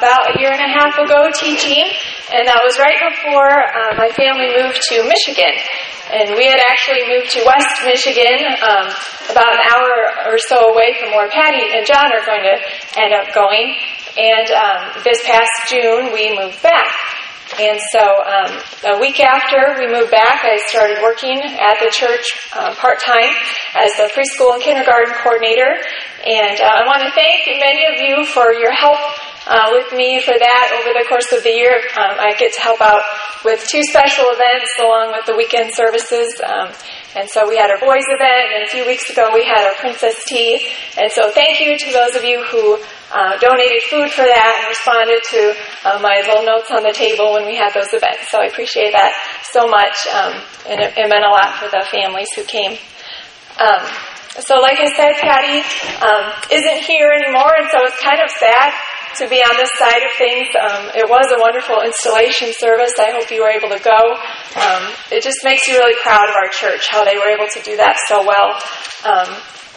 about a year and a half ago teaching, and that was right before uh, my family moved to Michigan. And we had actually moved to West Michigan, um, about an hour or so away from where Patty and John are going to end up going. And um, this past June, we moved back. And so um, a week after we moved back, I started working at the church uh, part time as the preschool and kindergarten coordinator. And uh, I want to thank many of you for your help uh, with me for that over the course of the year. Um, I get to help out with two special events along with the weekend services. Um, and so we had our boys event, and a few weeks ago we had our princess tea. And so thank you to those of you who uh, donated food for that and responded to uh, my little notes on the table when we had those events. So I appreciate that so much, um, and it, it, meant a lot for the families who came. Um, so, like I said, Patty um, isn't here anymore, and so it's kind of sad to be on this side of things. Um, it was a wonderful installation service. I hope you were able to go. Um, it just makes you really proud of our church, how they were able to do that so well. Um,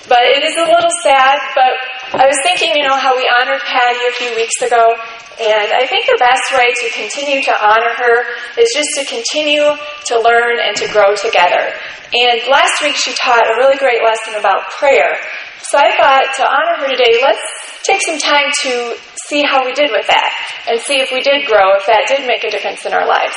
but it is a little sad, but I was thinking, you know, how we honored Patty a few weeks ago, and I think the best way to continue to honor her is just to continue to learn and to grow together. And last week she taught a really great lesson about prayer. So I thought to honor her today, let's take some time to see how we did with that and see if we did grow, if that did make a difference in our lives.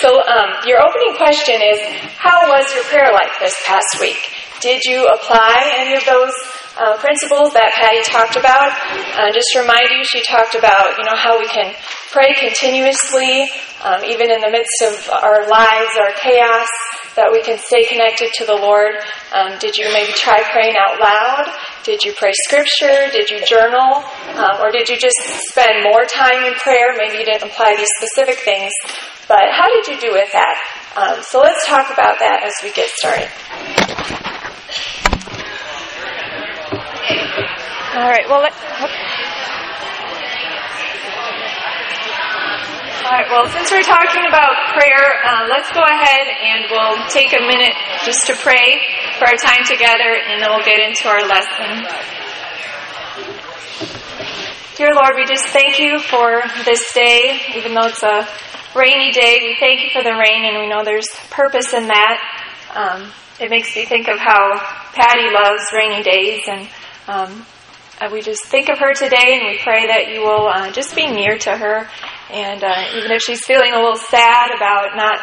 So, um, your opening question is How was your prayer life this past week? Did you apply any of those uh, principles that Patty talked about? Uh, just to remind you, she talked about you know how we can pray continuously, um, even in the midst of our lives, our chaos that we can stay connected to the Lord? Um, did you maybe try praying out loud? Did you pray scripture? Did you journal? Um, or did you just spend more time in prayer? Maybe you didn't apply these specific things, but how did you do with that? Um, so let's talk about that as we get started. All right, well, let, All right, well, since we're talking about prayer, uh, let's go ahead and we'll take a minute just to pray for our time together, and then we'll get into our lesson. Dear Lord, we just thank you for this day, even though it's a rainy day. We thank you for the rain, and we know there's purpose in that. Um, it makes me think of how Patty loves rainy days, and um, we just think of her today, and we pray that you will uh, just be near to her and uh, even if she's feeling a little sad about not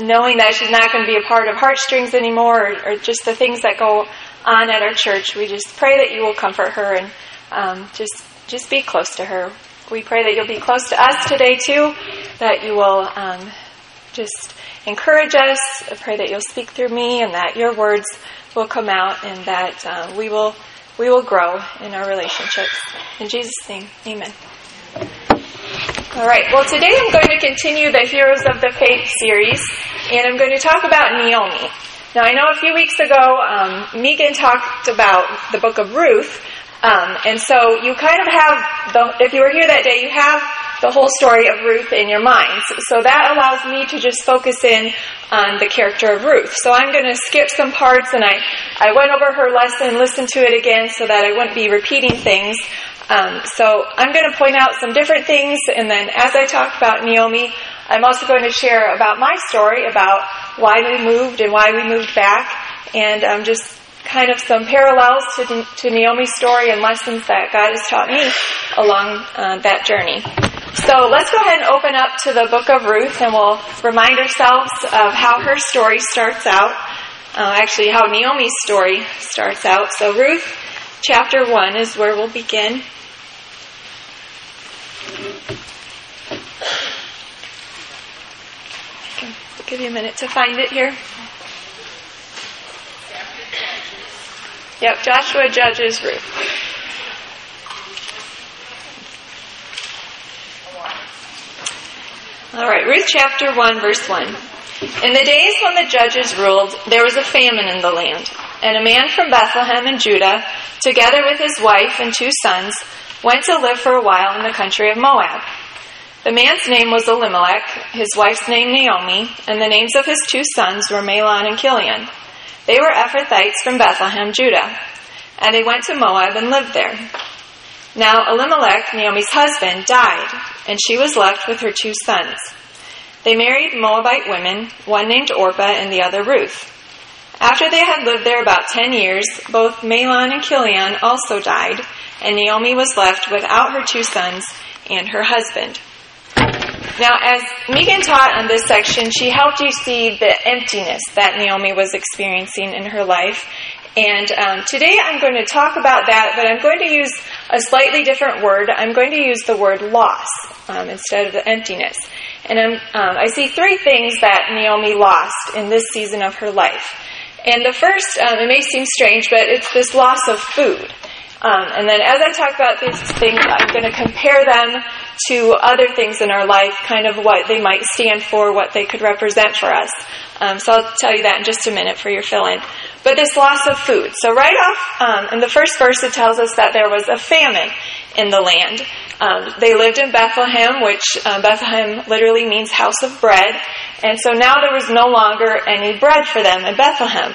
knowing that she's not going to be a part of Heartstrings anymore, or, or, just the things that go on at our church, we just pray that you will comfort her and um, just just be close to her. We pray that you'll be close to us today too, that you will um, just encourage us. I pray that you'll speak through me, and that your words will come out, and that uh, we will we will grow in our relationships. In Jesus' name, Amen. All right, well, today I'm going to continue the Heroes of the Faith series, and I'm going to talk about Naomi. Now, I know a few weeks ago, um, Megan talked about the book of Ruth, um, and so you kind of have, the, if you were here that day, you have the whole story of Ruth in your minds. So that allows me to just focus in on the character of Ruth. So I'm going to skip some parts, and I, I went over her lesson, listened to it again so that I wouldn't be repeating things. Um, so I'm going to point out some different things, and then as I talk about Naomi, I'm also going to share about my story, about why we moved and why we moved back, and um, just kind of some parallels to, to Naomi's story and lessons that God has taught me along uh, that journey. So let's go ahead and open up to the book of Ruth, and we'll remind ourselves of how her story starts out. Uh, actually, how Naomi's story starts out. So Ruth chapter 1 is where we'll begin. I'll give you a minute to find it here. Yep, Joshua judges Ruth. All right, Ruth chapter 1, verse 1. In the days when the judges ruled, there was a famine in the land, and a man from Bethlehem in Judah, together with his wife and two sons, went to live for a while in the country of Moab. The man's name was Elimelech, his wife's name Naomi, and the names of his two sons were Mahlon and Chilion. They were Ephrathites from Bethlehem, Judah, and they went to Moab and lived there. Now Elimelech, Naomi's husband, died, and she was left with her two sons. They married Moabite women, one named Orpah and the other Ruth. After they had lived there about ten years, both Mahlon and Chilion also died, and Naomi was left without her two sons and her husband. Now, as Megan taught on this section, she helped you see the emptiness that Naomi was experiencing in her life. And um, today I'm going to talk about that, but I'm going to use a slightly different word. I'm going to use the word loss um, instead of the emptiness. And um, i see three things that Naomi lost in this season of her life. And the first, um, it may seem strange, but it's this loss of food. Um, and then as I talk about these things, I'm going to compare them to other things in our life, kind of what they might stand for, what they could represent for us. Um, so I'll tell you that in just a minute for your fill in. But this loss of food. So, right off um, in the first verse, it tells us that there was a famine in the land. Um, they lived in Bethlehem, which uh, Bethlehem literally means house of bread. And so now there was no longer any bread for them in Bethlehem.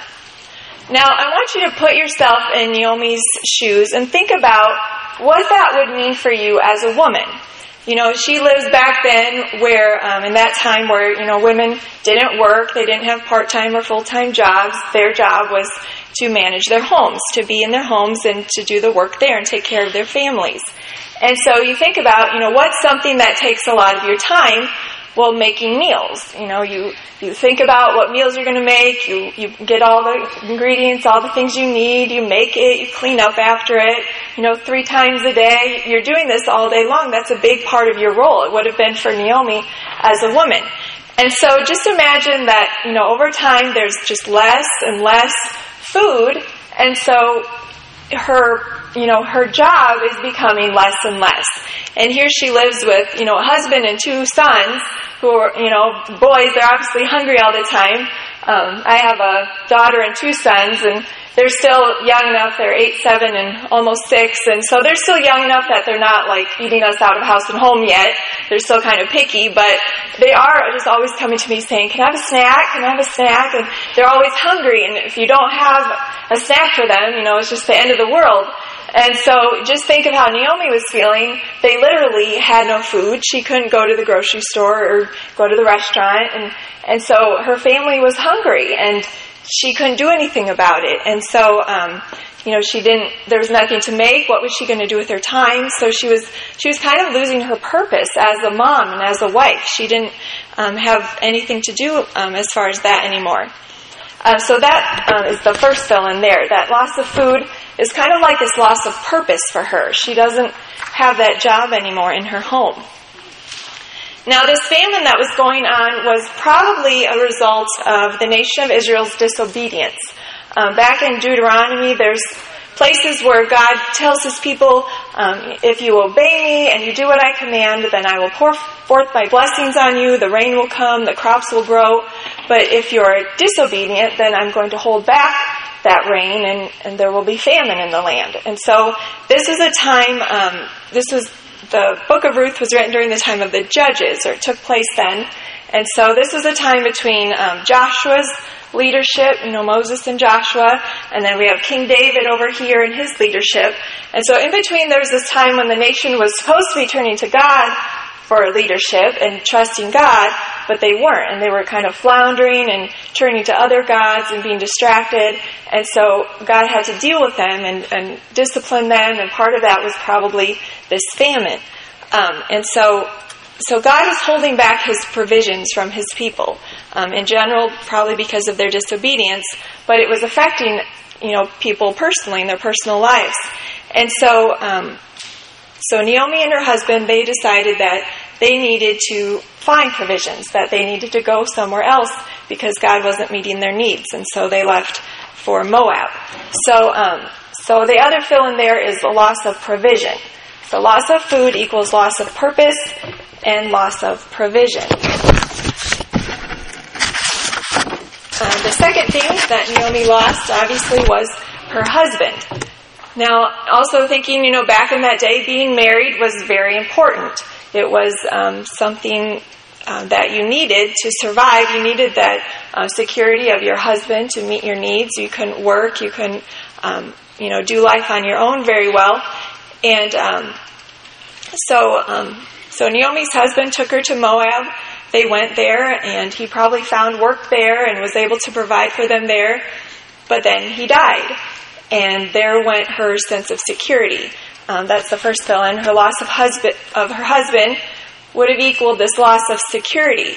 Now, I want you to put yourself in Naomi's shoes and think about what that would mean for you as a woman. You know, she lives back then where, um, in that time where, you know, women didn't work, they didn't have part time or full time jobs. Their job was to manage their homes, to be in their homes and to do the work there and take care of their families. And so you think about, you know, what's something that takes a lot of your time? well, making meals. You know, you, you think about what meals you're going to make, you, you get all the ingredients, all the things you need, you make it, you clean up after it, you know, three times a day. You're doing this all day long. That's a big part of your role. It would have been for Naomi as a woman. And so just imagine that, you know, over time there's just less and less food. And so her you know, her job is becoming less and less. And here she lives with, you know, a husband and two sons who are, you know, boys, they're obviously hungry all the time. Um, I have a daughter and two sons, and they're still young enough. They're eight, seven, and almost six, and so they're still young enough that they're not like eating us out of house and home yet. They're still kind of picky, but they are just always coming to me saying, "Can I have a snack? Can I have a snack?" And they're always hungry, and if you don't have a snack for them, you know, it's just the end of the world. And so just think of how Naomi was feeling. They literally had no food. She couldn't go to the grocery store or go to the restaurant. And, and so her family was hungry and she couldn't do anything about it. And so, um, you know, she didn't, there was nothing to make. What was she going to do with her time? So she was, she was kind of losing her purpose as a mom and as a wife. She didn't um, have anything to do um, as far as that anymore. Uh, so that uh, is the first fill in there. That loss of food is kind of like this loss of purpose for her. She doesn't have that job anymore in her home. Now, this famine that was going on was probably a result of the nation of Israel's disobedience. Um, back in Deuteronomy, there's places where God tells his people, um, if you obey me and you do what I command, then I will pour forth my blessings on you, the rain will come, the crops will grow. But if you're disobedient, then I'm going to hold back that rain and, and there will be famine in the land. And so this is a time, um, this was, the book of Ruth was written during the time of the judges, or it took place then. And so this was a time between um, Joshua's leadership, you know, Moses and Joshua, and then we have King David over here in his leadership. And so in between there was this time when the nation was supposed to be turning to God for leadership and trusting God, but they weren't. And they were kind of floundering and turning to other gods and being distracted. And so God had to deal with them and, and discipline them. And part of that was probably this famine. Um, and so so God is holding back his provisions from his people. Um, in general, probably because of their disobedience, but it was affecting, you know, people personally in their personal lives. And so, um, so Naomi and her husband, they decided that they needed to find provisions, that they needed to go somewhere else because God wasn't meeting their needs. And so they left for Moab. So, um, so the other fill in there is the loss of provision. So loss of food equals loss of purpose and loss of provision. Uh, the second thing that Naomi lost, obviously, was her husband. Now, also thinking, you know, back in that day, being married was very important. It was um, something uh, that you needed to survive. You needed that uh, security of your husband to meet your needs. You couldn't work. You couldn't, um, you know, do life on your own very well. And um, so, um, so Naomi's husband took her to Moab. They went there, and he probably found work there and was able to provide for them there. But then he died, and there went her sense of security. Um, that's the first fill in. Her loss of husband of her husband would have equaled this loss of security.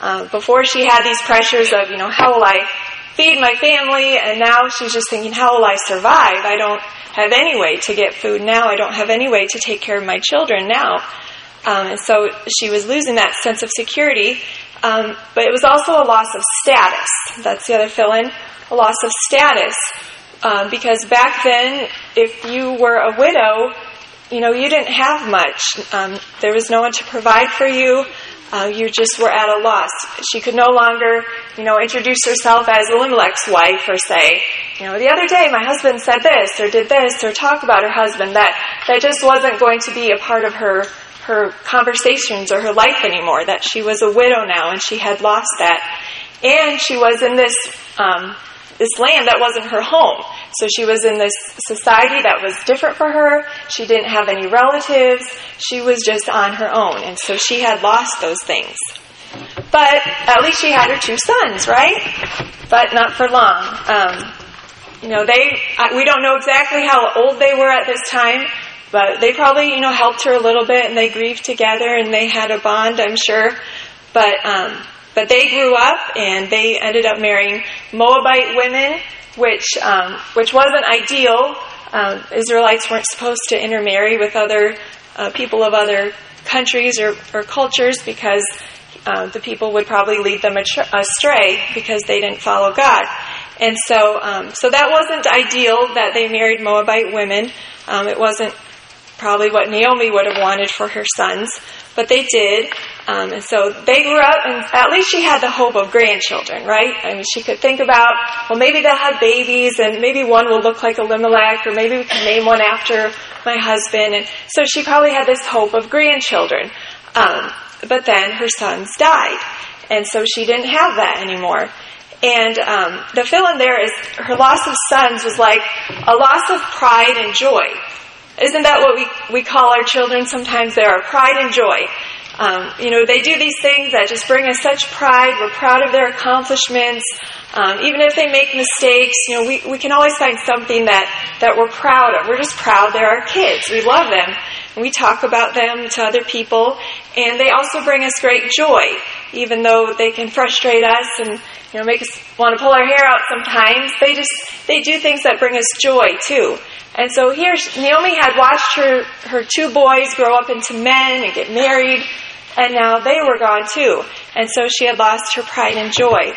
Uh, before she had these pressures of, you know, how will I feed my family? And now she's just thinking, how will I survive? I don't have any way to get food now. I don't have any way to take care of my children now. Um, and so she was losing that sense of security. Um, but it was also a loss of status. That's the other fill in. A loss of status. Um, because back then, if you were a widow, you know, you didn't have much. Um, there was no one to provide for you. Uh, you just were at a loss. She could no longer, you know, introduce herself as Elimelech's wife or say, you know, the other day my husband said this or did this or talk about her husband. That that just wasn't going to be a part of her her conversations or her life anymore. That she was a widow now and she had lost that, and she was in this um, this land that wasn't her home. So she was in this society that was different for her. She didn't have any relatives. She was just on her own. And so she had lost those things. But at least she had her two sons, right? But not for long. Um, you know, they, we don't know exactly how old they were at this time, but they probably, you know, helped her a little bit and they grieved together and they had a bond, I'm sure. But, um, but they grew up and they ended up marrying Moabite women, which um, which wasn't ideal. Um, Israelites weren't supposed to intermarry with other uh, people of other countries or, or cultures because uh, the people would probably lead them astray because they didn't follow God. And so, um, so that wasn't ideal that they married Moabite women. Um, it wasn't probably what Naomi would have wanted for her sons, but they did. Um, and so they grew up, and at least she had the hope of grandchildren, right? I mean, she could think about, well, maybe they'll have babies, and maybe one will look like Elimelech, or maybe we can name one after my husband. And so she probably had this hope of grandchildren. Um, but then her sons died, and so she didn't have that anymore. And um, the fill in there is her loss of sons was like a loss of pride and joy. Isn't that what we, we call our children? Sometimes they are pride and joy. Um, you know, they do these things that just bring us such pride. We're proud of their accomplishments. Um, even if they make mistakes, you know, we, we can always find something that, that we're proud of. We're just proud they're our kids. We love them. And we talk about them to other people. And they also bring us great joy, even though they can frustrate us and, you know, make us want to pull our hair out sometimes. They just, they do things that bring us joy too. And so here, Naomi had watched her, her two boys grow up into men and get married, and now they were gone too. And so she had lost her pride and joy.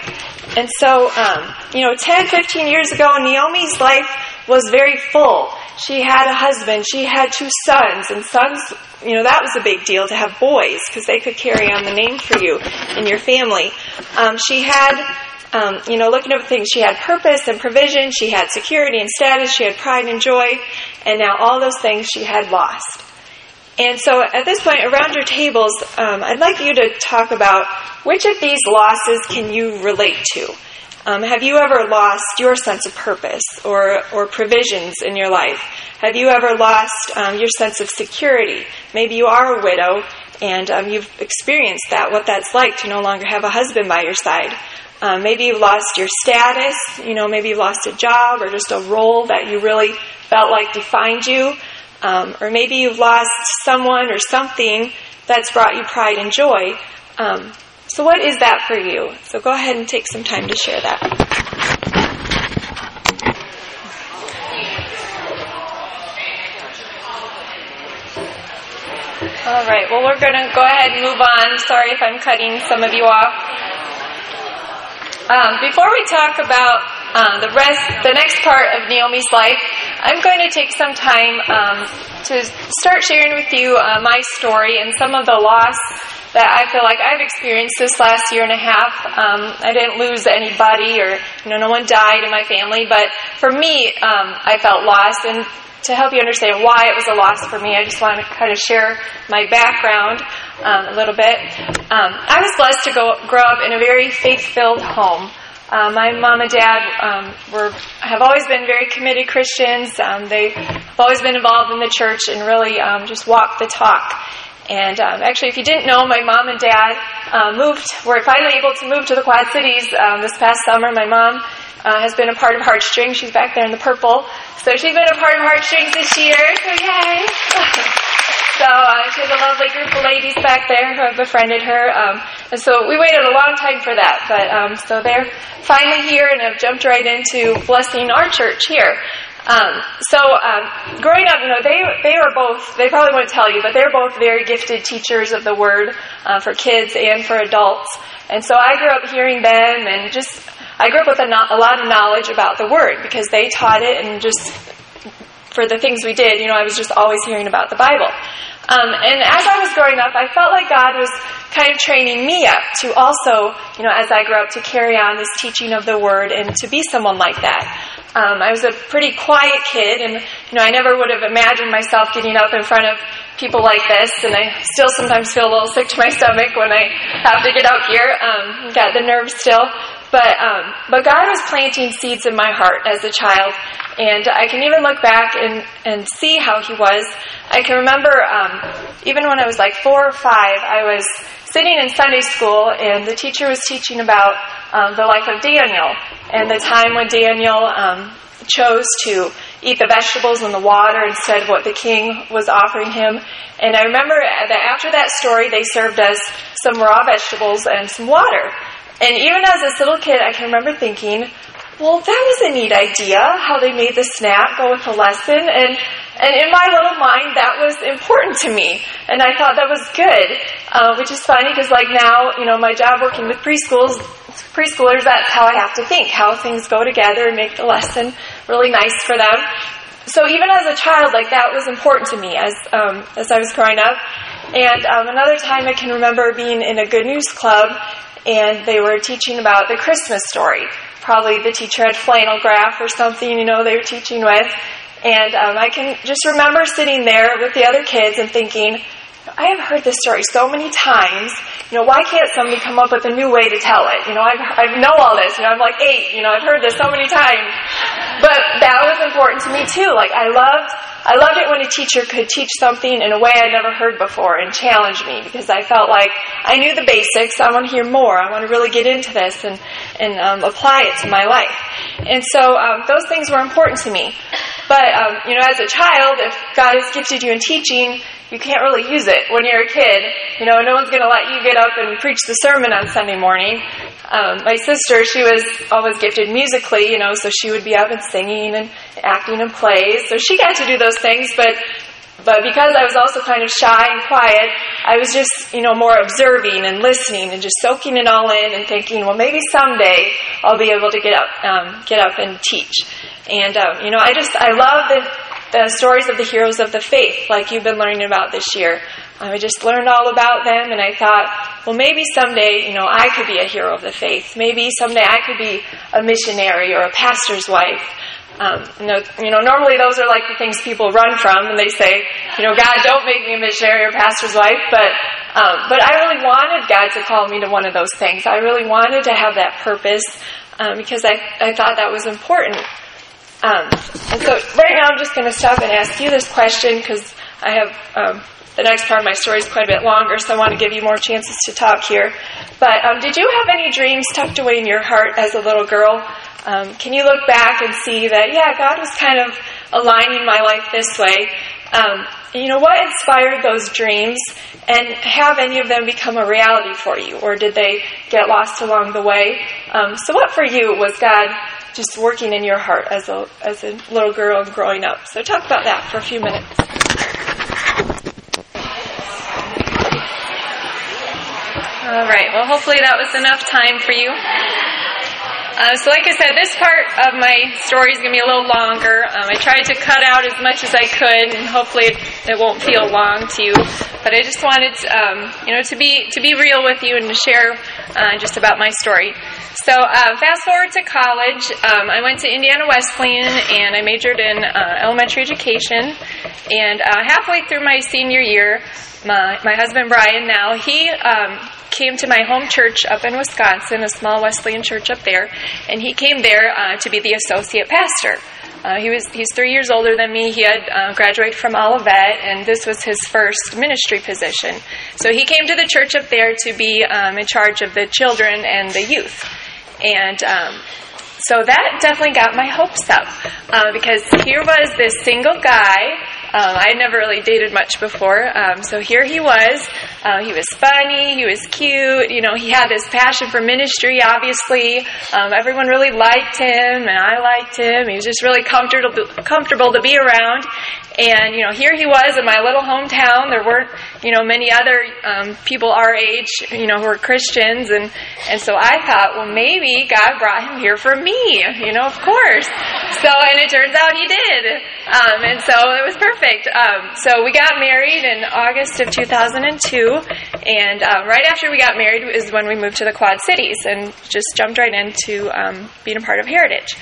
And so, um, you know, 10, 15 years ago, Naomi's life was very full. She had a husband, she had two sons, and sons, you know, that was a big deal to have boys because they could carry on the name for you in your family. Um, she had um, you know, looking over things. She had purpose and provision, she had security and status, she had pride and joy, and now all those things she had lost. And so at this point, around your tables, um, I'd like you to talk about which of these losses can you relate to? Um, have you ever lost your sense of purpose or, or provisions in your life? Have you ever lost um, your sense of security? Maybe you are a widow and um, you've experienced that, what that's like to no longer have a husband by your side. Um, maybe you've lost your status, you know, maybe you've lost a job or just a role that you really felt like defined you. Um, or maybe you've lost someone or something that's brought you pride and joy. Um, so, what is that for you? So, go ahead and take some time to share that. All right, well, we're going to go ahead and move on. Sorry if I'm cutting some of you off. Um, before we talk about uh, the rest, the next part of Naomi's life, I'm going to take some time um, to start sharing with you uh, my story and some of the loss that I feel like I've experienced this last year and a half. Um, I didn't lose anybody, or you know, no one died in my family, but for me, um, I felt lost. And to help you understand why it was a loss for me, I just want to kind of share my background um, a little bit. Um, I was blessed to go, grow up in a very faith filled home. Uh, my mom and dad um, were have always been very committed Christians. Um, they've always been involved in the church and really um, just walked the talk. And um, actually, if you didn't know, my mom and dad uh, moved. Were finally able to move to the Quad Cities this past summer. My mom uh, has been a part of Heartstrings. She's back there in the purple. So she's been a part of Heartstrings this year. So yay! so uh, she has a lovely group of ladies back there who have befriended her. Um, and so we waited a long time for that. But um, so they're finally here and have jumped right into blessing our church here. Um, so um, growing up, you know, they they were both. They probably won't tell you, but they're both very gifted teachers of the word uh, for kids and for adults. And so I grew up hearing them, and just I grew up with a, no, a lot of knowledge about the word because they taught it, and just for the things we did, you know, I was just always hearing about the Bible. Um, and as I was growing up, I felt like God was kind of training me up to also, you know, as I grew up, to carry on this teaching of the Word and to be someone like that. Um, I was a pretty quiet kid, and you know, I never would have imagined myself getting up in front of people like this. And I still sometimes feel a little sick to my stomach when I have to get out here. Um, got the nerves still, but um, but God was planting seeds in my heart as a child, and I can even look back and and see how He was. I can remember um, even when I was like four or five, I was sitting in Sunday school, and the teacher was teaching about um, the life of Daniel and the time when Daniel um, chose to eat the vegetables and the water instead of what the king was offering him. And I remember that after that story, they served us some raw vegetables and some water. And even as this little kid, I can remember thinking, well, that was a neat idea, how they made the snack go with the lesson. And and in my little mind, that was important to me. And I thought that was good, uh, which is funny because, like, now, you know, my job working with preschools, preschoolers, that's how I have to think, how things go together and make the lesson really nice for them. So even as a child, like, that was important to me as, um, as I was growing up. And um, another time I can remember being in a good news club and they were teaching about the Christmas story. Probably the teacher had flannel graph or something, you know, they were teaching with. And um, I can just remember sitting there with the other kids and thinking, I have heard this story so many times. You know, why can't somebody come up with a new way to tell it? You know, I've, I know all this. You know, I'm like eight. You know, I've heard this so many times. But that was important to me too. Like I loved I loved it when a teacher could teach something in a way I'd never heard before and challenge me because I felt like I knew the basics. I want to hear more. I want to really get into this and, and um, apply it to my life. And so um, those things were important to me. But, um, you know, as a child, if God has gifted you in teaching, you can't really use it when you're a kid. You know, no one's going to let you get up and preach the sermon on Sunday morning. Um, my sister, she was always gifted musically, you know, so she would be up and singing and acting in plays. So she got to do those things, but but because I was also kind of shy and quiet, I was just, you know, more observing and listening and just soaking it all in and thinking, well, maybe someday I'll be able to get up, um, get up and teach. And um, you know, I just I love the the stories of the heroes of the faith, like you've been learning about this year. I just learned all about them, and I thought, well, maybe someday, you know, I could be a hero of the faith. Maybe someday I could be a missionary or a pastor's wife. Um, you, know, you know, normally those are like the things people run from, and they say, you know, God, don't make me a missionary or pastor's wife. But, um, but I really wanted God to call me to one of those things. I really wanted to have that purpose um, because I, I thought that was important. Um, and so right now I'm just going to stop and ask you this question because I have um, the next part of my story is quite a bit longer, so I want to give you more chances to talk here. But um, did you have any dreams tucked away in your heart as a little girl? Um, can you look back and see that, yeah, God was kind of aligning my life this way? Um, you know, what inspired those dreams? And have any of them become a reality for you? Or did they get lost along the way? Um, so, what for you was God just working in your heart as a, as a little girl and growing up? So, talk about that for a few minutes. All right. Well, hopefully that was enough time for you. Uh, so, like I said, this part of my story is going to be a little longer. Um, I tried to cut out as much as I could, and hopefully it, won't feel long to you. but I just wanted, um, you know, to be to be real with you and to share uh, just about my story. So, uh, fast forward to college. Um, I went to Indiana Wesleyan and I majored in uh, elementary education. And uh, halfway through my senior year, my my husband Brian, now he um, came to my home church up in Wisconsin, a small Wesleyan church up there, and he came there uh, to be the associate pastor. Uh, he was he's three years older than me. He had uh, graduated from Olivet, and this was his first ministry position. So he came to the church up there to be um, in charge of the children and the youth. And um, so that definitely got my hopes up uh, because here was this single guy um, I had never really dated much before, um, so here he was. Uh, he was funny, he was cute, you know, he had this passion for ministry, obviously. Um, everyone really liked him, and I liked him. He was just really comfortable, comfortable to be around. And, you know, here he was in my little hometown. There weren't, you know, many other um, people our age, you know, who are Christians. And, and so I thought, well, maybe God brought him here for me, you know, of course. So, and it turns out he did. Um, and so it was perfect. Um, so we got married in August of 2002. And uh, right after we got married is when we moved to the Quad Cities and just jumped right into um, being a part of Heritage.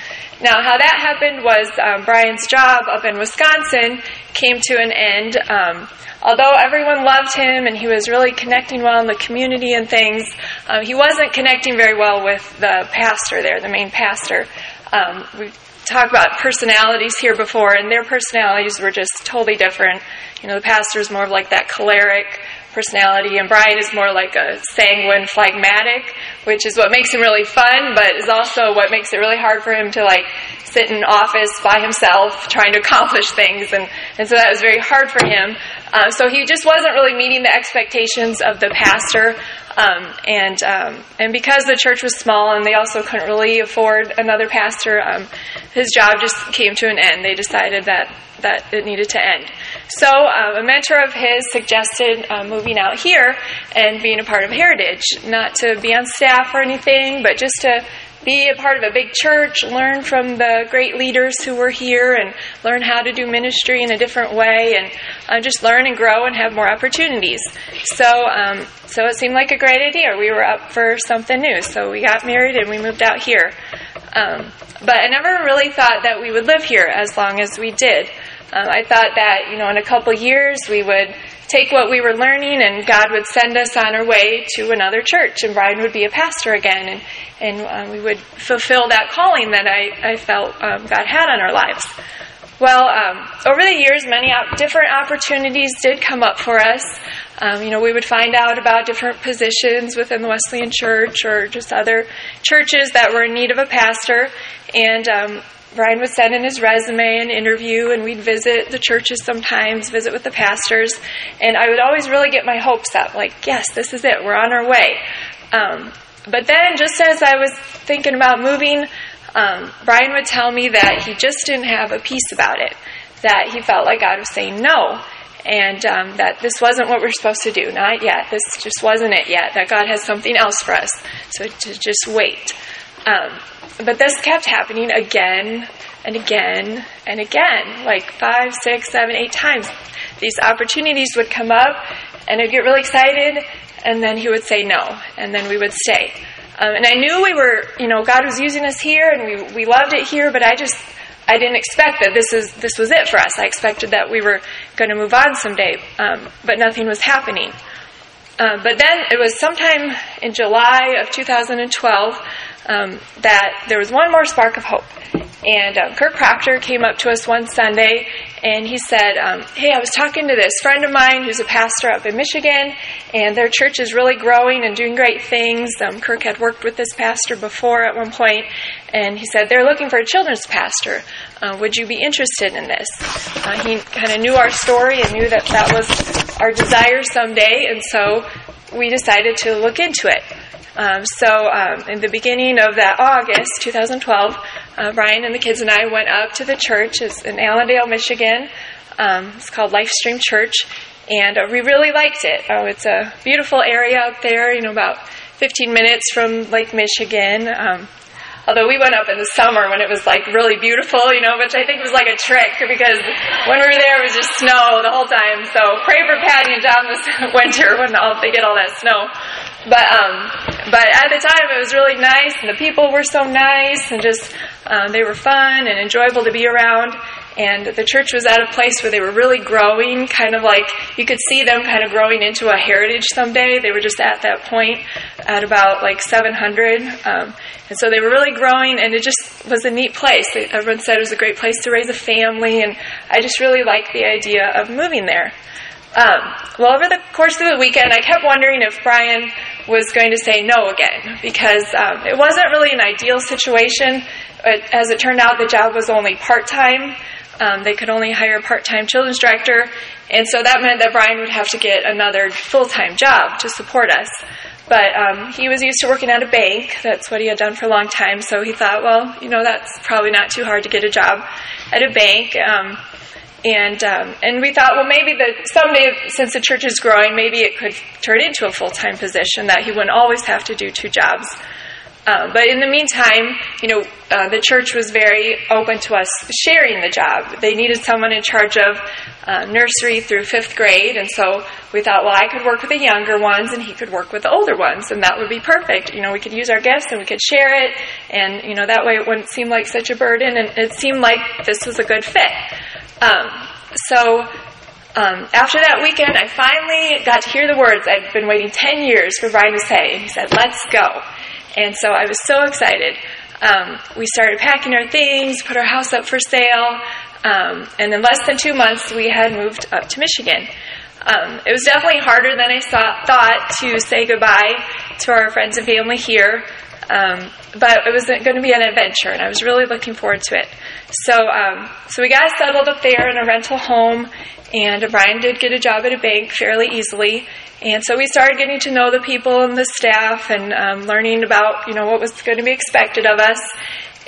Now, how that happened was um, Brian's job up in Wisconsin came to an end. Um, although everyone loved him and he was really connecting well in the community and things, um, he wasn't connecting very well with the pastor there, the main pastor. Um, we talked about personalities here before, and their personalities were just totally different. You know, the pastor's more of like that choleric personality, and Brian is more like a sanguine, phlegmatic, which is what makes him really fun, but is also what makes it really hard for him to like sit in office by himself trying to accomplish things, and, and so that was very hard for him. Uh, so he just wasn't really meeting the expectations of the pastor, um, and um, and because the church was small and they also couldn't really afford another pastor, um, his job just came to an end. They decided that that it needed to end. So uh, a mentor of his suggested uh, moving out here and being a part of Heritage, not to be on staff or anything, but just to be a part of a big church, learn from the great leaders who were here, and learn how to do ministry in a different way, and uh, just learn and grow and have more opportunities. So, um, so it seemed like a great idea. We were up for something new, so we got married and we moved out here. Um, but I never really thought that we would live here as long as we did. Um, I thought that, you know, in a couple years we would take what we were learning and God would send us on our way to another church and Brian would be a pastor again and, and um, we would fulfill that calling that I, I felt um, God had on our lives. Well, um, over the years, many op- different opportunities did come up for us. Um, you know, we would find out about different positions within the Wesleyan Church or just other churches that were in need of a pastor. And um, Brian would send in his resume and interview, and we'd visit the churches sometimes, visit with the pastors, and I would always really get my hopes up like, yes, this is it, we're on our way. Um, but then, just as I was thinking about moving, um, Brian would tell me that he just didn't have a peace about it, that he felt like God was saying no, and um, that this wasn't what we're supposed to do, not yet. This just wasn't it yet, that God has something else for us, so to just wait. But this kept happening again and again and again, like five, six, seven, eight times. These opportunities would come up, and I'd get really excited, and then he would say no, and then we would stay. Um, and I knew we were, you know, God was using us here, and we we loved it here, but I just I didn't expect that this is this was it for us. I expected that we were going to move on someday, um, but nothing was happening. Uh, but then it was sometime in July of 2012 um, that there was one more spark of hope. And um, Kirk Proctor came up to us one Sunday and he said, um, Hey, I was talking to this friend of mine who's a pastor up in Michigan, and their church is really growing and doing great things. Um, Kirk had worked with this pastor before at one point, and he said, They're looking for a children's pastor. Uh, would you be interested in this? Uh, he kind of knew our story and knew that that was our desire someday, and so we decided to look into it. Um, so, um, in the beginning of that August 2012, uh, and the kids and I went up to the church. It's in Allendale, Michigan. Um, it's called Lifestream Church, and uh, we really liked it. Oh, it's a beautiful area up there. You know, about 15 minutes from Lake Michigan. Um, Although we went up in the summer when it was like really beautiful, you know, which I think was like a trick because when we were there it was just snow the whole time. So pray for Patty and John this winter when all, they get all that snow. But um, but at the time it was really nice and the people were so nice and just um, they were fun and enjoyable to be around and the church was at a place where they were really growing, kind of like you could see them kind of growing into a heritage someday. They were just at that point at about like 700. Um, and so they were really growing, and it just was a neat place. Everyone said it was a great place to raise a family, and I just really liked the idea of moving there. Um, well, over the course of the weekend, I kept wondering if Brian was going to say no again because um, it wasn't really an ideal situation. As it turned out, the job was only part time. Um, they could only hire a part time children's director, and so that meant that Brian would have to get another full time job to support us. But um, he was used to working at a bank. That's what he had done for a long time. So he thought, well, you know, that's probably not too hard to get a job at a bank. And um, and we thought, well, maybe that someday, since the church is growing, maybe it could turn into a full time position that he wouldn't always have to do two jobs. Um, but in the meantime, you know, uh, the church was very open to us sharing the job. They needed someone in charge of uh, nursery through fifth grade, and so we thought, well, I could work with the younger ones, and he could work with the older ones, and that would be perfect. You know, we could use our gifts and we could share it, and you know, that way it wouldn't seem like such a burden, and it seemed like this was a good fit. Um, so um, after that weekend, I finally got to hear the words I'd been waiting 10 years for Brian to say. He said, Let's go. And so I was so excited. Um, we started packing our things, put our house up for sale, um, and in less than two months, we had moved up to Michigan. Um, it was definitely harder than I saw, thought to say goodbye to our friends and family here, um, but it was going to be an adventure, and I was really looking forward to it. So, um, so we got settled up there in a rental home, and Brian did get a job at a bank fairly easily. And so we started getting to know the people and the staff and um, learning about, you know, what was going to be expected of us.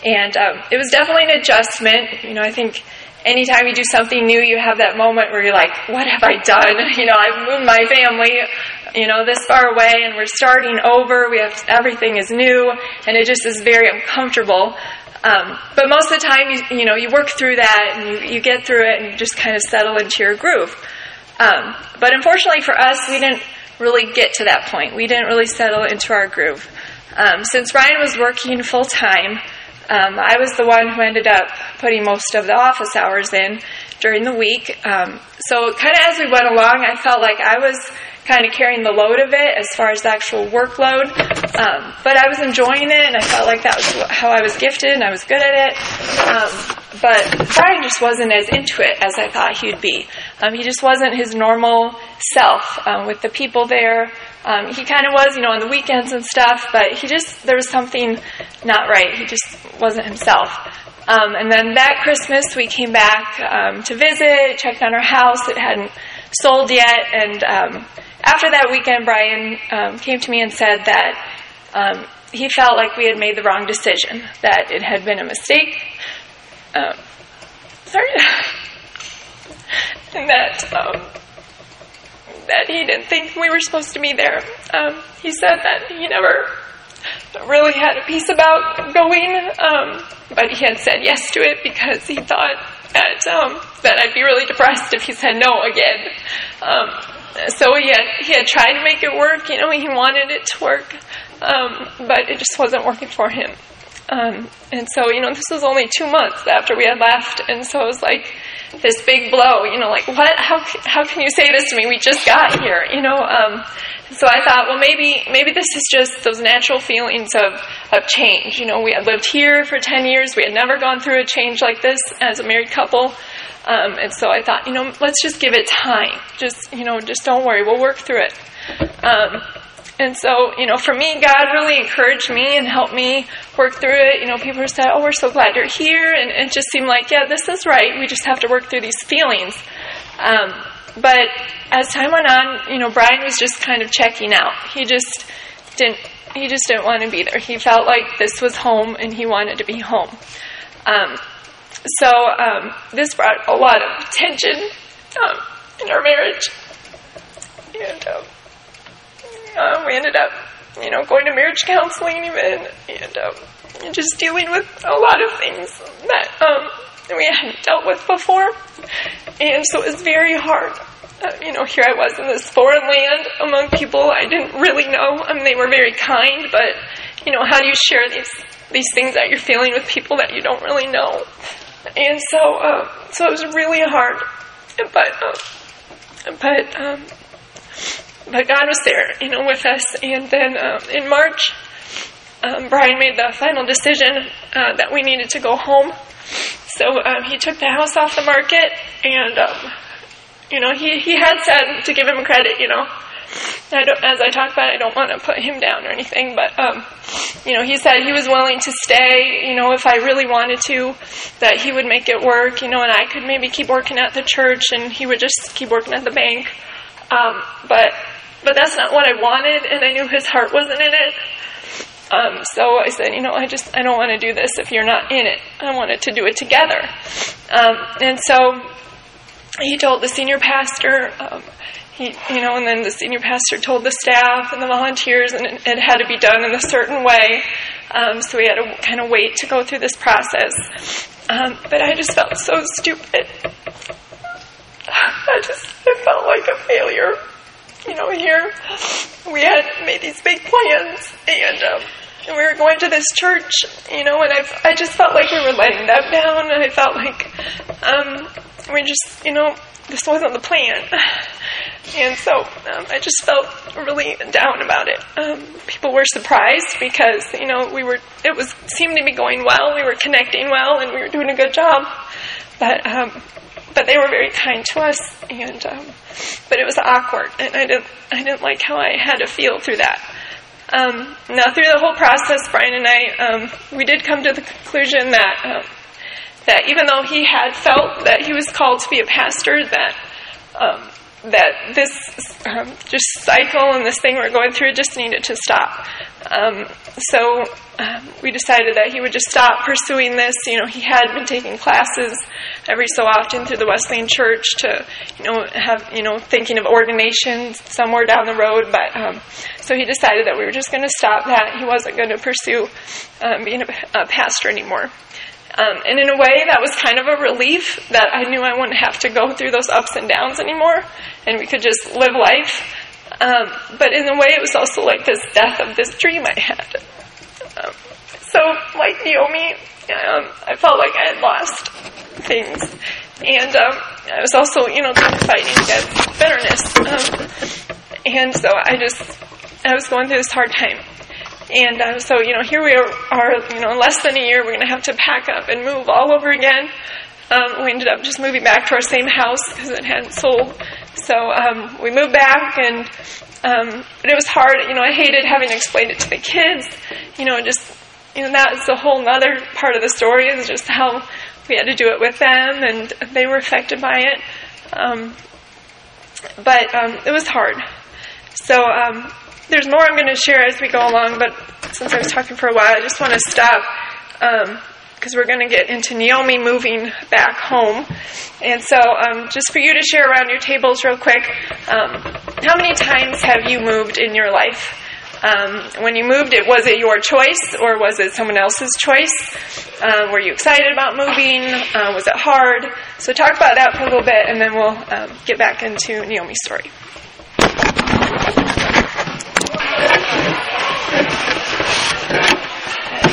And um, it was definitely an adjustment. You know, I think anytime you do something new, you have that moment where you're like, what have I done? You know, I've moved my family, you know, this far away and we're starting over. We have, everything is new and it just is very uncomfortable. Um, but most of the time, you, you know, you work through that and you, you get through it and you just kind of settle into your groove. Um, but unfortunately for us, we didn't really get to that point. We didn't really settle into our groove. Um, since Ryan was working full time, um, I was the one who ended up putting most of the office hours in during the week. Um, so, kind of as we went along, I felt like I was kind of carrying the load of it as far as the actual workload. Um, but I was enjoying it, and I felt like that was how I was gifted, and I was good at it. Um, but Brian just wasn't as into it as I thought he'd be. Um, he just wasn't his normal self um, with the people there. Um, he kind of was, you know, on the weekends and stuff, but he just, there was something not right. He just wasn't himself. Um, and then that Christmas, we came back to visit, checked on our house. It hadn't sold yet, and after that weekend, Brian um, came to me and said that um, he felt like we had made the wrong decision, that it had been a mistake. Um, sorry. and that um, that he didn't think we were supposed to be there. Um, he said that he never really had a peace about going, um, but he had said yes to it because he thought that that I'd be really depressed if he said no again. So he had he had tried to make it work. You know, he wanted it to work, um, but it just wasn't working for him. Um, and so, you know, this was only two months after we had left, and so it was like this big blow. You know, like what? How how can you say this to me? We just got here. You know. Um, so I thought, well, maybe maybe this is just those natural feelings of of change. You know, we had lived here for ten years. We had never gone through a change like this as a married couple. Um, and so I thought, you know, let's just give it time. Just, you know, just don't worry. We'll work through it. Um, and so, you know, for me, God really encouraged me and helped me work through it. You know, people said, oh, we're so glad you're here. And it just seemed like, yeah, this is right. We just have to work through these feelings. Um, but as time went on, you know, Brian was just kind of checking out. He just didn't, he just didn't want to be there. He felt like this was home and he wanted to be home. Um, so um, this brought a lot of tension um, in our marriage, and um, uh, we ended up, you know, going to marriage counseling even, and um, just dealing with a lot of things that um, we hadn't dealt with before. And so it was very hard. Uh, you know, here I was in this foreign land among people I didn't really know. I mean, they were very kind, but, you know, how do you share these, these things that you're feeling with people that you don't really know? And so, uh, so it was really hard. But, uh, but, um, but God was there, you know, with us. And then um, in March, um, Brian made the final decision uh, that we needed to go home. So um, he took the house off the market, and um, you know, he, he had said to give him credit, you know. I don't, as I talk about it, I don't want to put him down or anything, but, um, you know, he said he was willing to stay, you know, if I really wanted to, that he would make it work, you know, and I could maybe keep working at the church and he would just keep working at the bank. Um, but, but that's not what I wanted, and I knew his heart wasn't in it. Um, so I said, you know, I just, I don't want to do this if you're not in it. I wanted to do it together. Um, and so he told the senior pastor, um, he, you know, and then the senior pastor told the staff and the volunteers, and it, it had to be done in a certain way. Um, so we had to kind of wait to go through this process. Um, but I just felt so stupid. I just I felt like a failure. You know, here we had made these big plans, and um, and we were going to this church, you know, and I, I just felt like we were letting them down, and I felt like um, we just, you know, this wasn't the plan. And so um, I just felt really down about it. Um, people were surprised because, you know, we were, it was, seemed to be going well, we were connecting well, and we were doing a good job. But, um, but they were very kind to us, and, um, but it was awkward, and I didn't, I didn't like how I had to feel through that. Um, now, through the whole process, Brian and I, um, we did come to the conclusion that um, that even though he had felt that he was called to be a pastor, that um, that this um, just cycle and this thing we're going through just needed to stop. Um, so um, we decided that he would just stop pursuing this. You know, he had been taking classes every so often through the Wesleyan Church to, you know, have you know thinking of ordination somewhere down the road. But um, so he decided that we were just going to stop that. He wasn't going to pursue um, being a, a pastor anymore. Um, and in a way, that was kind of a relief that I knew I wouldn't have to go through those ups and downs anymore, and we could just live life. Um, but in a way, it was also like this death of this dream I had. Um, so, like Naomi, um, I felt like I had lost things. And um, I was also, you know, fighting against bitterness. Um, and so I just, I was going through this hard time. And uh, so, you know, here we are, you know, in less than a year, we're going to have to pack up and move all over again. Um, we ended up just moving back to our same house because it hadn't sold. So um, we moved back, and um, but it was hard. You know, I hated having to explain it to the kids. You know, just you know that's a whole other part of the story is just how we had to do it with them, and they were affected by it. Um, but um, it was hard. So um, there's more I'm going to share as we go along, but since I was talking for a while, I just want to stop because um, we're going to get into Naomi moving back home. And so, um, just for you to share around your tables real quick, um, how many times have you moved in your life? Um, when you moved, it was it your choice or was it someone else's choice? Uh, were you excited about moving? Uh, was it hard? So talk about that for a little bit, and then we'll um, get back into Naomi's story.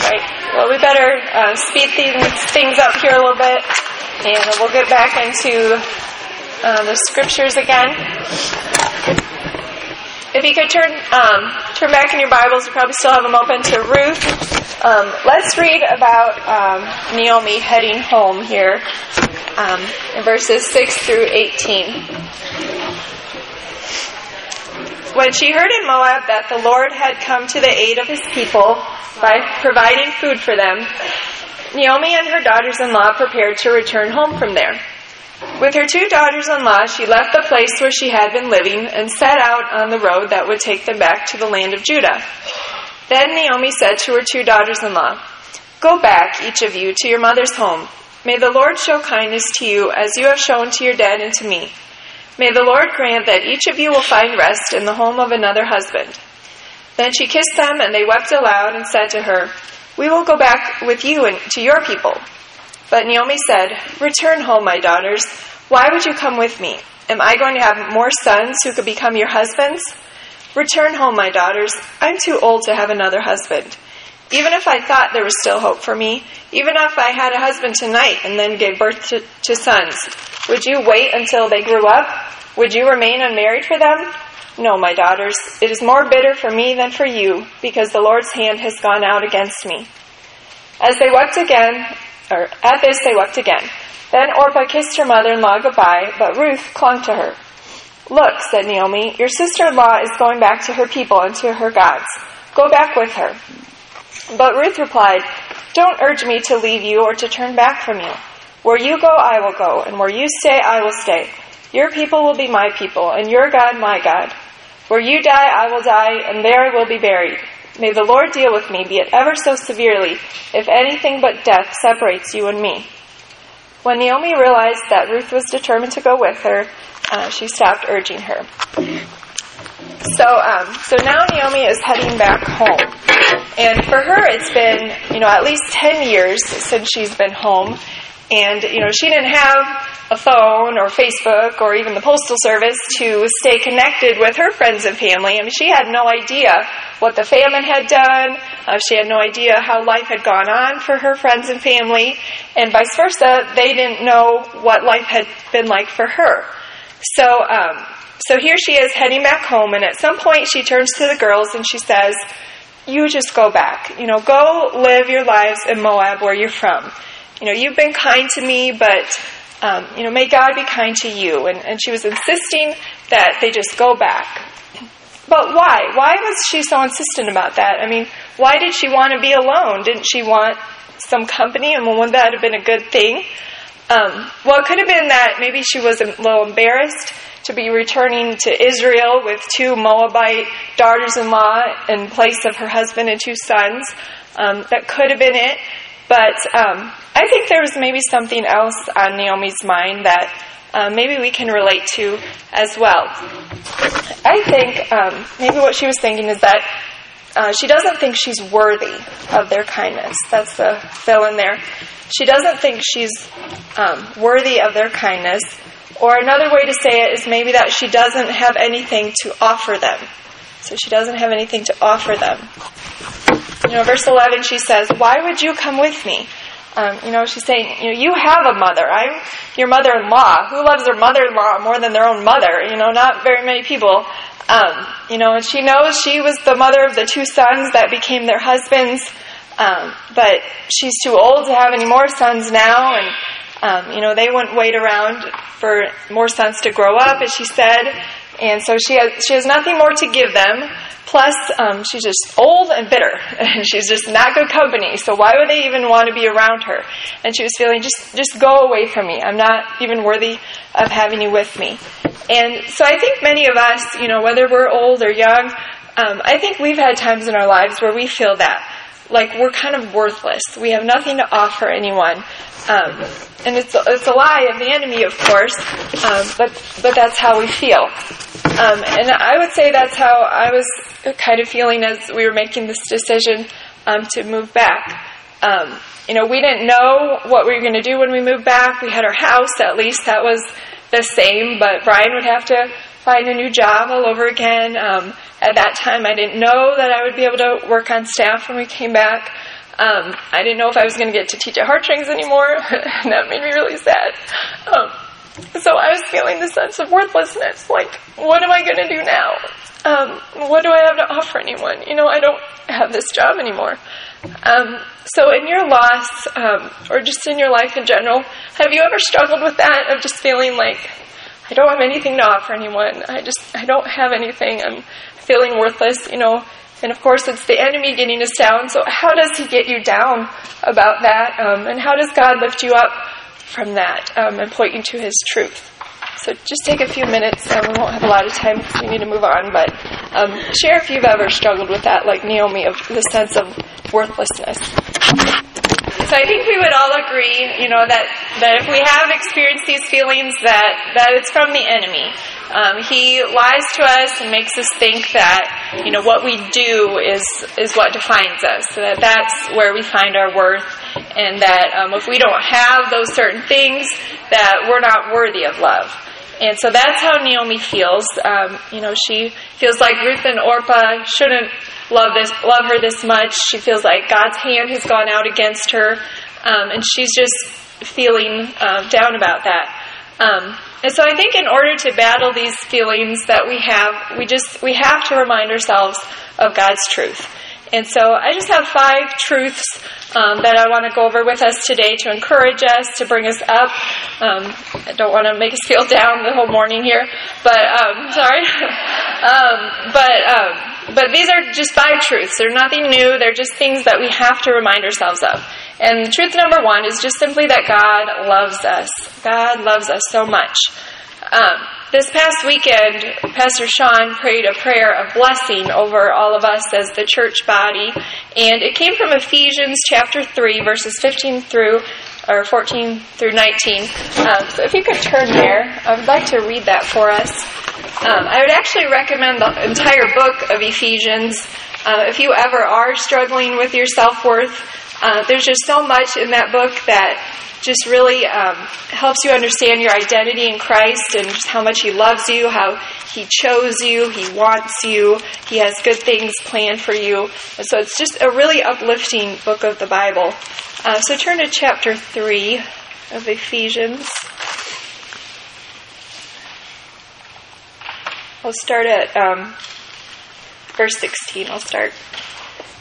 Right. Well, we better uh, speed these things up here a little bit, and we'll get back into uh, the scriptures again. If you could turn um, turn back in your Bibles, you probably still have them open to Ruth. Um, let's read about um, Naomi heading home here um, in verses six through eighteen. When she heard in Moab that the Lord had come to the aid of his people by providing food for them, Naomi and her daughters in law prepared to return home from there. With her two daughters in law, she left the place where she had been living and set out on the road that would take them back to the land of Judah. Then Naomi said to her two daughters in law, Go back, each of you, to your mother's home. May the Lord show kindness to you as you have shown to your dead and to me. May the Lord grant that each of you will find rest in the home of another husband. Then she kissed them, and they wept aloud and said to her, We will go back with you and to your people. But Naomi said, Return home, my daughters. Why would you come with me? Am I going to have more sons who could become your husbands? Return home, my daughters. I'm too old to have another husband. Even if I thought there was still hope for me, even if I had a husband tonight and then gave birth to, to sons, would you wait until they grew up? Would you remain unmarried for them? No, my daughters, it is more bitter for me than for you, because the Lord's hand has gone out against me. As they wept again, or at this they wept again. Then Orpah kissed her mother-in-law goodbye, but Ruth clung to her. Look, said Naomi, your sister-in-law is going back to her people and to her gods. Go back with her. But Ruth replied, Don't urge me to leave you or to turn back from you. Where you go, I will go, and where you stay, I will stay. Your people will be my people, and your God, my God. Where you die, I will die, and there I will be buried. May the Lord deal with me, be it ever so severely, if anything but death separates you and me. When Naomi realized that Ruth was determined to go with her, uh, she stopped urging her. So, um, so now Naomi is heading back home, and for her, it's been you know at least ten years since she's been home, and you know she didn't have a phone or Facebook or even the postal service to stay connected with her friends and family. I mean, she had no idea what the famine had done. Uh, she had no idea how life had gone on for her friends and family, and vice versa. They didn't know what life had been like for her. So. Um, so here she is heading back home, and at some point she turns to the girls and she says, You just go back. You know, go live your lives in Moab where you're from. You know, you've been kind to me, but, um, you know, may God be kind to you. And, and she was insisting that they just go back. But why? Why was she so insistent about that? I mean, why did she want to be alone? Didn't she want some company? And wouldn't that have been a good thing? Um, well, it could have been that maybe she was a little embarrassed to be returning to Israel with two Moabite daughters in law in place of her husband and two sons. Um, that could have been it. But um, I think there was maybe something else on Naomi's mind that uh, maybe we can relate to as well. I think um, maybe what she was thinking is that uh, she doesn't think she's worthy of their kindness. That's the fill in there. She doesn't think she's um, worthy of their kindness. Or another way to say it is maybe that she doesn't have anything to offer them. So she doesn't have anything to offer them. You know, verse 11, she says, Why would you come with me? Um, you know, she's saying, you know, you have a mother. I'm your mother-in-law. Who loves their mother-in-law more than their own mother? You know, not very many people. Um, you know, and she knows she was the mother of the two sons that became their husbands. Um, but she's too old to have any more sons now, and um, you know, they wouldn't wait around for more sons to grow up, as she said. And so she has, she has nothing more to give them. Plus, um, she's just old and bitter, and she's just not good company. So why would they even want to be around her? And she was feeling, just, just go away from me. I'm not even worthy of having you with me. And so I think many of us, you know, whether we're old or young, um, I think we've had times in our lives where we feel that like we're kind of worthless. We have nothing to offer anyone. Um, and it's it's a lie of the enemy, of course, um, but but that's how we feel. Um, and I would say that's how I was kind of feeling as we were making this decision um, to move back. Um, you know, we didn't know what we were going to do when we moved back. We had our house, at least that was the same, but Brian would have to find a new job all over again. Um, at that time, I didn't know that I would be able to work on staff when we came back. Um, I didn't know if I was going to get to teach at Heartstrings anymore. and that made me really sad. Um, so I was feeling the sense of worthlessness. Like, what am I going to do now? Um, what do I have to offer anyone? You know, I don't have this job anymore. Um, so, in your loss, um, or just in your life in general, have you ever struggled with that of just feeling like I don't have anything to offer anyone? I just I don't have anything. I'm feeling worthless. You know, and of course, it's the enemy getting us down. So, how does he get you down about that? Um, and how does God lift you up from that um, and point you to his truth? So, just take a few minutes. Um, we won't have a lot of time because we need to move on. But um, share if you've ever struggled with that, like Naomi, of the sense of worthlessness. So I think we would all agree, you know, that, that if we have experienced these feelings, that, that it's from the enemy. Um, he lies to us and makes us think that you know what we do is is what defines us. That that's where we find our worth, and that um, if we don't have those certain things, that we're not worthy of love. And so that's how Naomi feels. Um, you know, she feels like Ruth and Orpah shouldn't love this, love her this much. She feels like God's hand has gone out against her, um, and she's just feeling uh, down about that. And so I think in order to battle these feelings that we have, we just we have to remind ourselves of God's truth. And so I just have five truths um, that I want to go over with us today to encourage us, to bring us up. Um, I don't want to make us feel down the whole morning here, but um, sorry. Um, but um, but these are just five truths. They're nothing new. They're just things that we have to remind ourselves of. And truth number one is just simply that God loves us. God loves us so much. This past weekend, Pastor Sean prayed a prayer of blessing over all of us as the church body, and it came from Ephesians chapter 3, verses 15 through or 14 through 19. Um, so if you could turn there, I would like to read that for us. Um, I would actually recommend the entire book of Ephesians. Uh, if you ever are struggling with your self worth, uh, there's just so much in that book that just really um, helps you understand your identity in Christ and just how much He loves you, how He chose you, He wants you, He has good things planned for you. And so it's just a really uplifting book of the Bible. Uh, so turn to chapter 3 of Ephesians. I'll start at um, verse 16. I'll start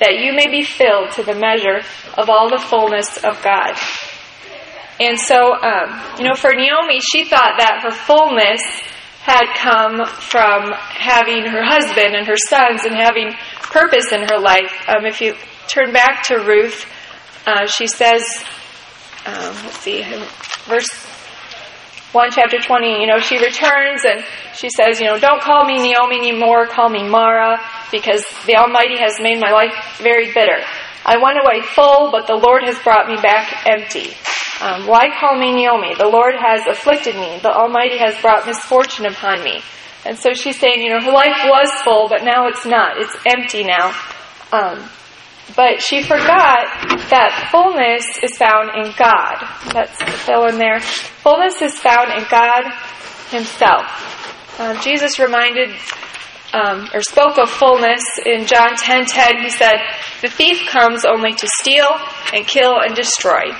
that you may be filled to the measure of all the fullness of God. And so, um, you know, for Naomi, she thought that her fullness had come from having her husband and her sons and having purpose in her life. Um, if you turn back to Ruth, uh, she says, um, let's see, verse 1 chapter 20, you know, she returns and she says, you know, don't call me Naomi anymore, call me Mara, because the Almighty has made my life very bitter. I went away full, but the Lord has brought me back empty. Um, why call me Naomi? The Lord has afflicted me. The Almighty has brought misfortune upon me. And so she's saying, you know, her life was full, but now it's not. It's empty now. Um, but she forgot that fullness is found in God. That's fill in there. Fullness is found in God Himself. Um, Jesus reminded um, or spoke of fullness in John 10:10. 10, 10, he said, "The thief comes only to steal and kill and destroy.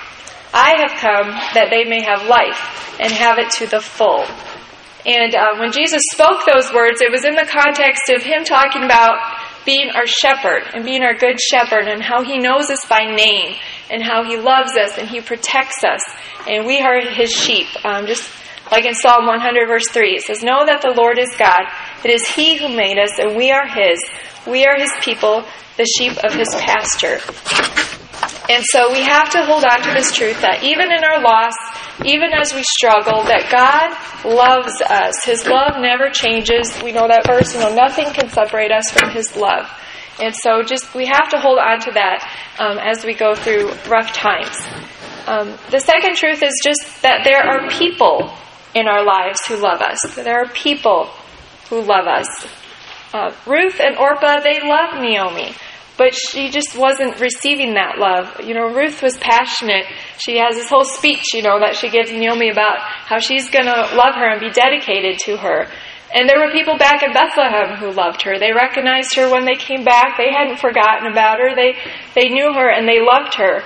I have come that they may have life and have it to the full." And uh, when Jesus spoke those words, it was in the context of him talking about being our shepherd and being our good shepherd and how he knows us by name and how he loves us and he protects us and we are his sheep. Um, just like in Psalm 100 verse 3, it says, Know that the Lord is God. It is he who made us and we are his. We are his people, the sheep of his pasture. And so we have to hold on to this truth that even in our loss, even as we struggle, that God loves us. His love never changes. We know that verse, you know, nothing can separate us from His love. And so just, we have to hold on to that um, as we go through rough times. Um, the second truth is just that there are people in our lives who love us. There are people who love us. Uh, Ruth and Orpah, they love Naomi but she just wasn't receiving that love. You know, Ruth was passionate. She has this whole speech, you know, that she gives Naomi about how she's going to love her and be dedicated to her. And there were people back in Bethlehem who loved her. They recognized her when they came back. They hadn't forgotten about her. They they knew her and they loved her.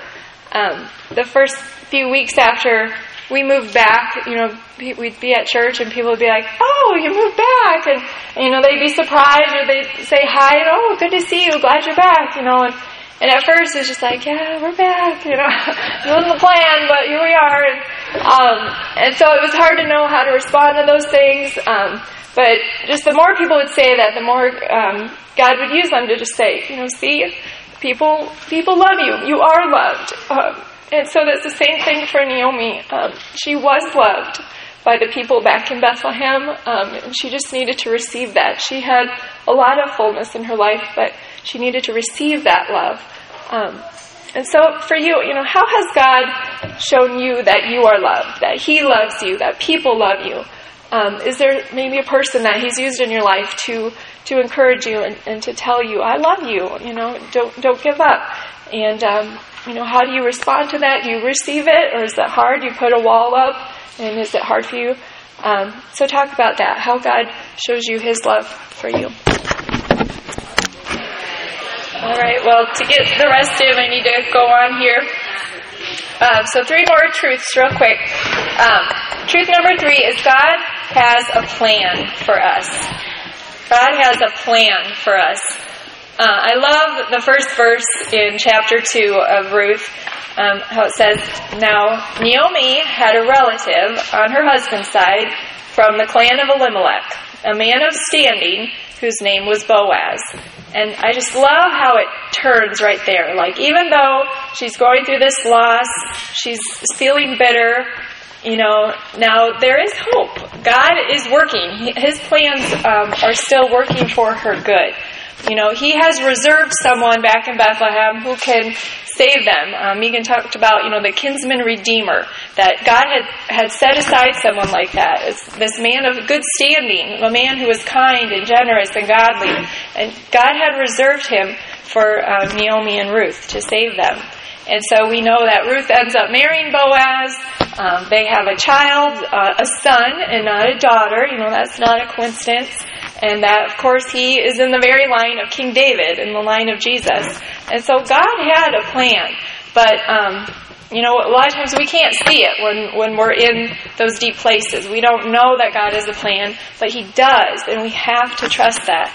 Um, the first few weeks after we moved back, you know, we'd be at church and people would be like, "Oh, you moved back," and you know they'd be surprised or they'd say hi and, "Oh, good to see you, glad you're back," you know. And, and at first it's just like, "Yeah, we're back," you know, it wasn't the plan, but here we are. And, um, and so it was hard to know how to respond to those things. Um, but just the more people would say that, the more um, God would use them to just say, you know, see, people people love you. You are loved. Um, and so that's the same thing for Naomi. Um, she was loved by the people back in Bethlehem, um, and she just needed to receive that. She had a lot of fullness in her life, but she needed to receive that love. Um, and so for you, you know, how has God shown you that you are loved, that He loves you, that people love you? Um, is there maybe a person that He's used in your life to to encourage you and, and to tell you, "I love you"? You know, don't don't give up. And um, you know, how do you respond to that? Do you receive it, or is it hard? Do You put a wall up, and is it hard for you? Um, so talk about that. How God shows you His love for you. All right. Well, to get the rest in, I need to go on here. Um, so three more truths, real quick. Um, truth number three is God has a plan for us. God has a plan for us. Uh, I love the first verse in chapter 2 of Ruth, um, how it says, Now Naomi had a relative on her husband's side from the clan of Elimelech, a man of standing whose name was Boaz. And I just love how it turns right there. Like, even though she's going through this loss, she's feeling bitter, you know, now there is hope. God is working. His plans um, are still working for her good. You know, He has reserved someone back in Bethlehem who can save them. Um, Megan talked about, you know, the kinsman redeemer, that God had, had set aside someone like that. It's this man of good standing, a man who was kind and generous and godly. And God had reserved him for uh, Naomi and Ruth to save them. And so we know that Ruth ends up marrying Boaz. Um, they have a child, uh, a son, and not a daughter. You know, that's not a coincidence. And that, of course, he is in the very line of King David, in the line of Jesus. And so God had a plan. But, um, you know, a lot of times we can't see it when, when we're in those deep places. We don't know that God has a plan, but He does, and we have to trust that.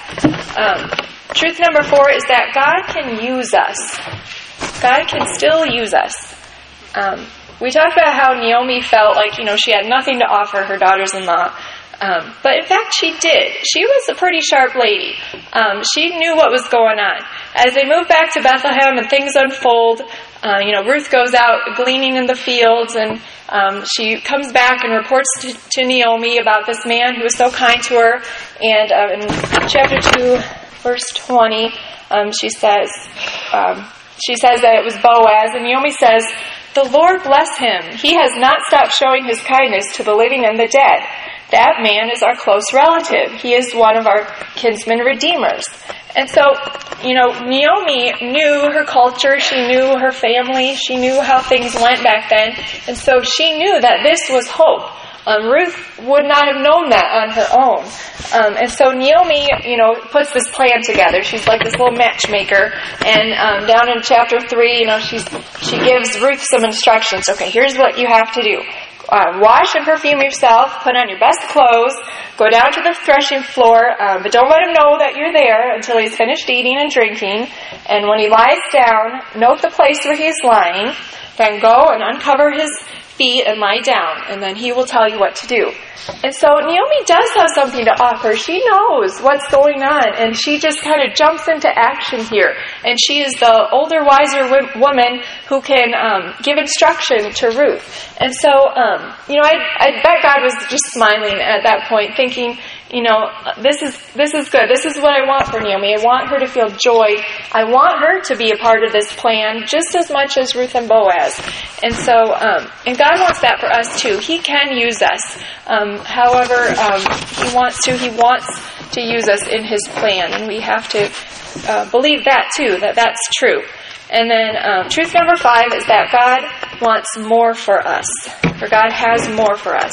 Um, truth number four is that God can use us. God can still use us. Um, we talked about how Naomi felt like, you know, she had nothing to offer her daughters in law. Um, but in fact, she did. She was a pretty sharp lady. Um, she knew what was going on. As they move back to Bethlehem and things unfold, uh, you know, Ruth goes out gleaning in the fields and um, she comes back and reports to, to, Naomi about this man who was so kind to her. And uh, in chapter 2, verse 20, um, she says, um, she says that it was Boaz, and Naomi says, The Lord bless him. He has not stopped showing his kindness to the living and the dead. That man is our close relative. He is one of our kinsman redeemers. And so, you know, Naomi knew her culture, she knew her family, she knew how things went back then, and so she knew that this was hope. Um, Ruth would not have known that on her own. Um, and so Naomi, you know, puts this plan together. She's like this little matchmaker. And um, down in chapter 3, you know, she's, she gives Ruth some instructions. Okay, here's what you have to do. Uh, wash and perfume yourself, put on your best clothes, go down to the threshing floor, um, but don't let him know that you're there until he's finished eating and drinking. And when he lies down, note the place where he's lying, then go and uncover his feet and lie down, and then he will tell you what to do. And so Naomi does have something to offer. She knows what's going on, and she just kind of jumps into action here. And she is the older, wiser woman who can um, give instruction to Ruth. And so, um, you know, I, I bet God was just smiling at that point, thinking, you know, this is this is good. This is what I want for Naomi. I want her to feel joy. I want her to be a part of this plan just as much as Ruth and Boaz. And so, um, and God wants that for us too. He can use us. Um, however, um, He wants to. He wants to use us in His plan, and we have to uh, believe that too. That that's true. And then, um, truth number five is that God wants more for us. For God has more for us.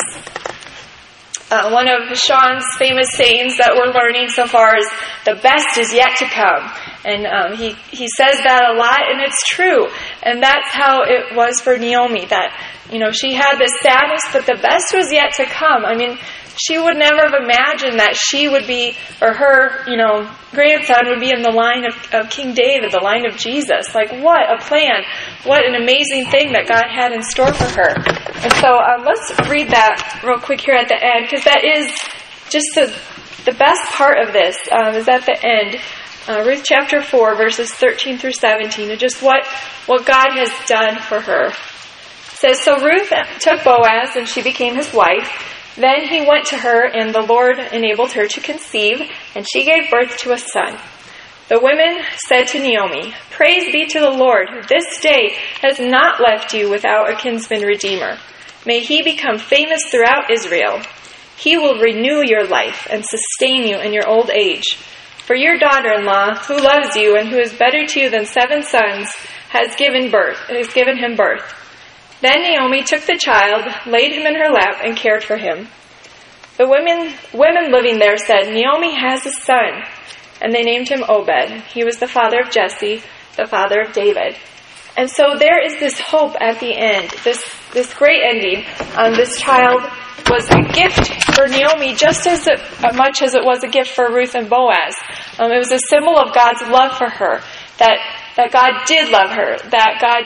Uh, one of Sean's famous sayings that we're learning so far is the best is yet to come. And um, he, he says that a lot, and it's true. And that's how it was for Naomi, that, you know, she had this sadness, but the best was yet to come. I mean, she would never have imagined that she would be, or her, you know, grandson would be in the line of, of King David, the line of Jesus. Like, what a plan. What an amazing thing that God had in store for her. And so um, let's read that real quick here at the end, because that is just the, the best part of this um, is at the end, uh, Ruth chapter 4, verses 13 through 17, and just what, what God has done for her. It says, So Ruth took Boaz, and she became his wife. Then he went to her, and the Lord enabled her to conceive, and she gave birth to a son. The women said to Naomi, Praise be to the Lord, this day has not left you without a kinsman redeemer. May he become famous throughout Israel. He will renew your life and sustain you in your old age. For your daughter in law, who loves you and who is better to you than seven sons, has given birth, has given him birth. Then Naomi took the child, laid him in her lap, and cared for him. The women, women living there said, Naomi has a son and they named him Obed. He was the father of Jesse, the father of David. And so there is this hope at the end, this, this great ending. Um, this child was a gift for Naomi just as it, much as it was a gift for Ruth and Boaz. Um, it was a symbol of God's love for her, that, that God did love her, that God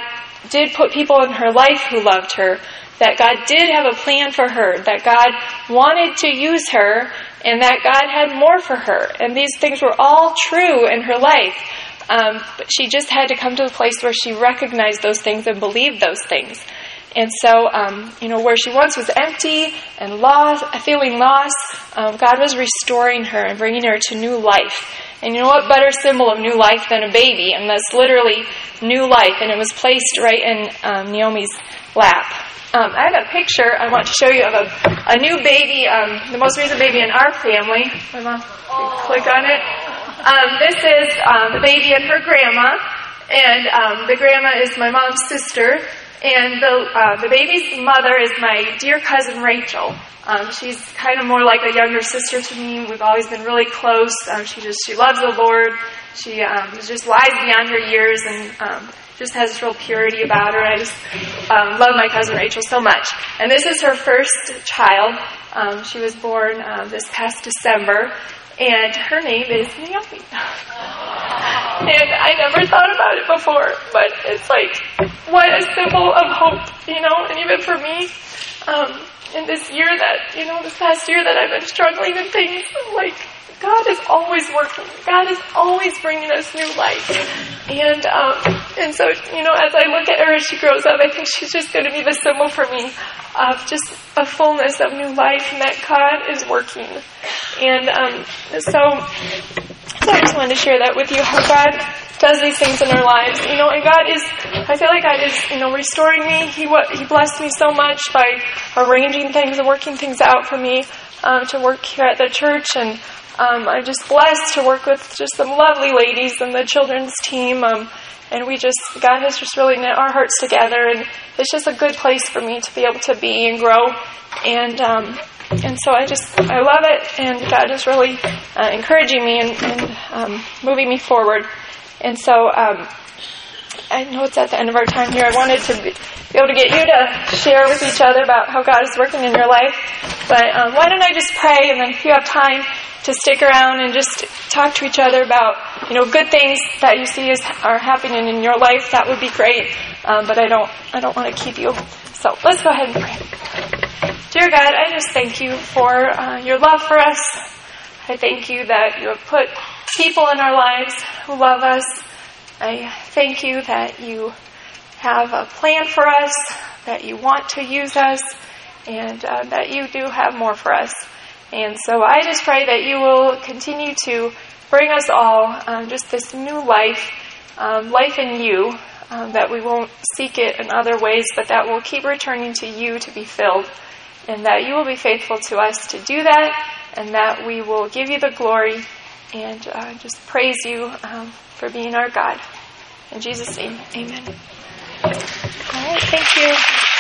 did put people in her life who loved her, that God did have a plan for her, that God wanted to use her, and that God had more for her. And these things were all true in her life. Um, but she just had to come to a place where she recognized those things and believed those things. And so, um, you know, where she once was empty and lost, feeling lost, um, God was restoring her and bringing her to new life. And you know what better symbol of new life than a baby? And that's literally new life. And it was placed right in um, Naomi's lap. Um, I have a picture I want to show you of a, a new baby, um, the most recent baby in our family. My mom, click on it. Um, this is um, the baby and her grandma, and um, the grandma is my mom's sister, and the uh, the baby's mother is my dear cousin Rachel. Um, she's kind of more like a younger sister to me. We've always been really close. she just she loves the Lord. She is just lies beyond her years, and just has this real purity about her. I just um, love my cousin Rachel so much. And this is her first child. Um, she was born um, this past December, and her name is Naomi. and I never thought about it before, but it's like, what a symbol of hope, you know? And even for me, um, in this year that, you know, this past year that I've been struggling with things, like, God is always working. God is always bringing us new life. And, um, and so, you know, as I look at her as she grows up, I think she's just going to be the symbol for me of just a fullness of new life and that God is working. And, um, so, so I just wanted to share that with you, how God does these things in our lives, you know, and God is, I feel like God is, you know, restoring me. He, He blessed me so much by arranging things and working things out for me, um, to work here at the church and, um, I'm just blessed to work with just some lovely ladies and the children's team. Um, and we just, God has just really knit our hearts together, and it's just a good place for me to be able to be and grow. And um, and so I just, I love it, and God is really uh, encouraging me and, and um, moving me forward. And so um, I know it's at the end of our time here. I wanted to be, be able to get you to share with each other about how God is working in your life. But um, why don't I just pray, and then if you have time, to stick around and just talk to each other about you know good things that you see is, are happening in your life. That would be great. Um, but I don't I don't want to keep you. So let's go ahead and pray. Dear God, I just thank you for uh, your love for us. I thank you that you have put people in our lives who love us. I thank you that you have a plan for us, that you want to use us, and uh, that you do have more for us. And so I just pray that you will continue to bring us all um, just this new life, um, life in you, um, that we won't seek it in other ways, but that we'll keep returning to you to be filled, and that you will be faithful to us to do that, and that we will give you the glory and uh, just praise you um, for being our God. In Jesus' name, amen. All right, thank you.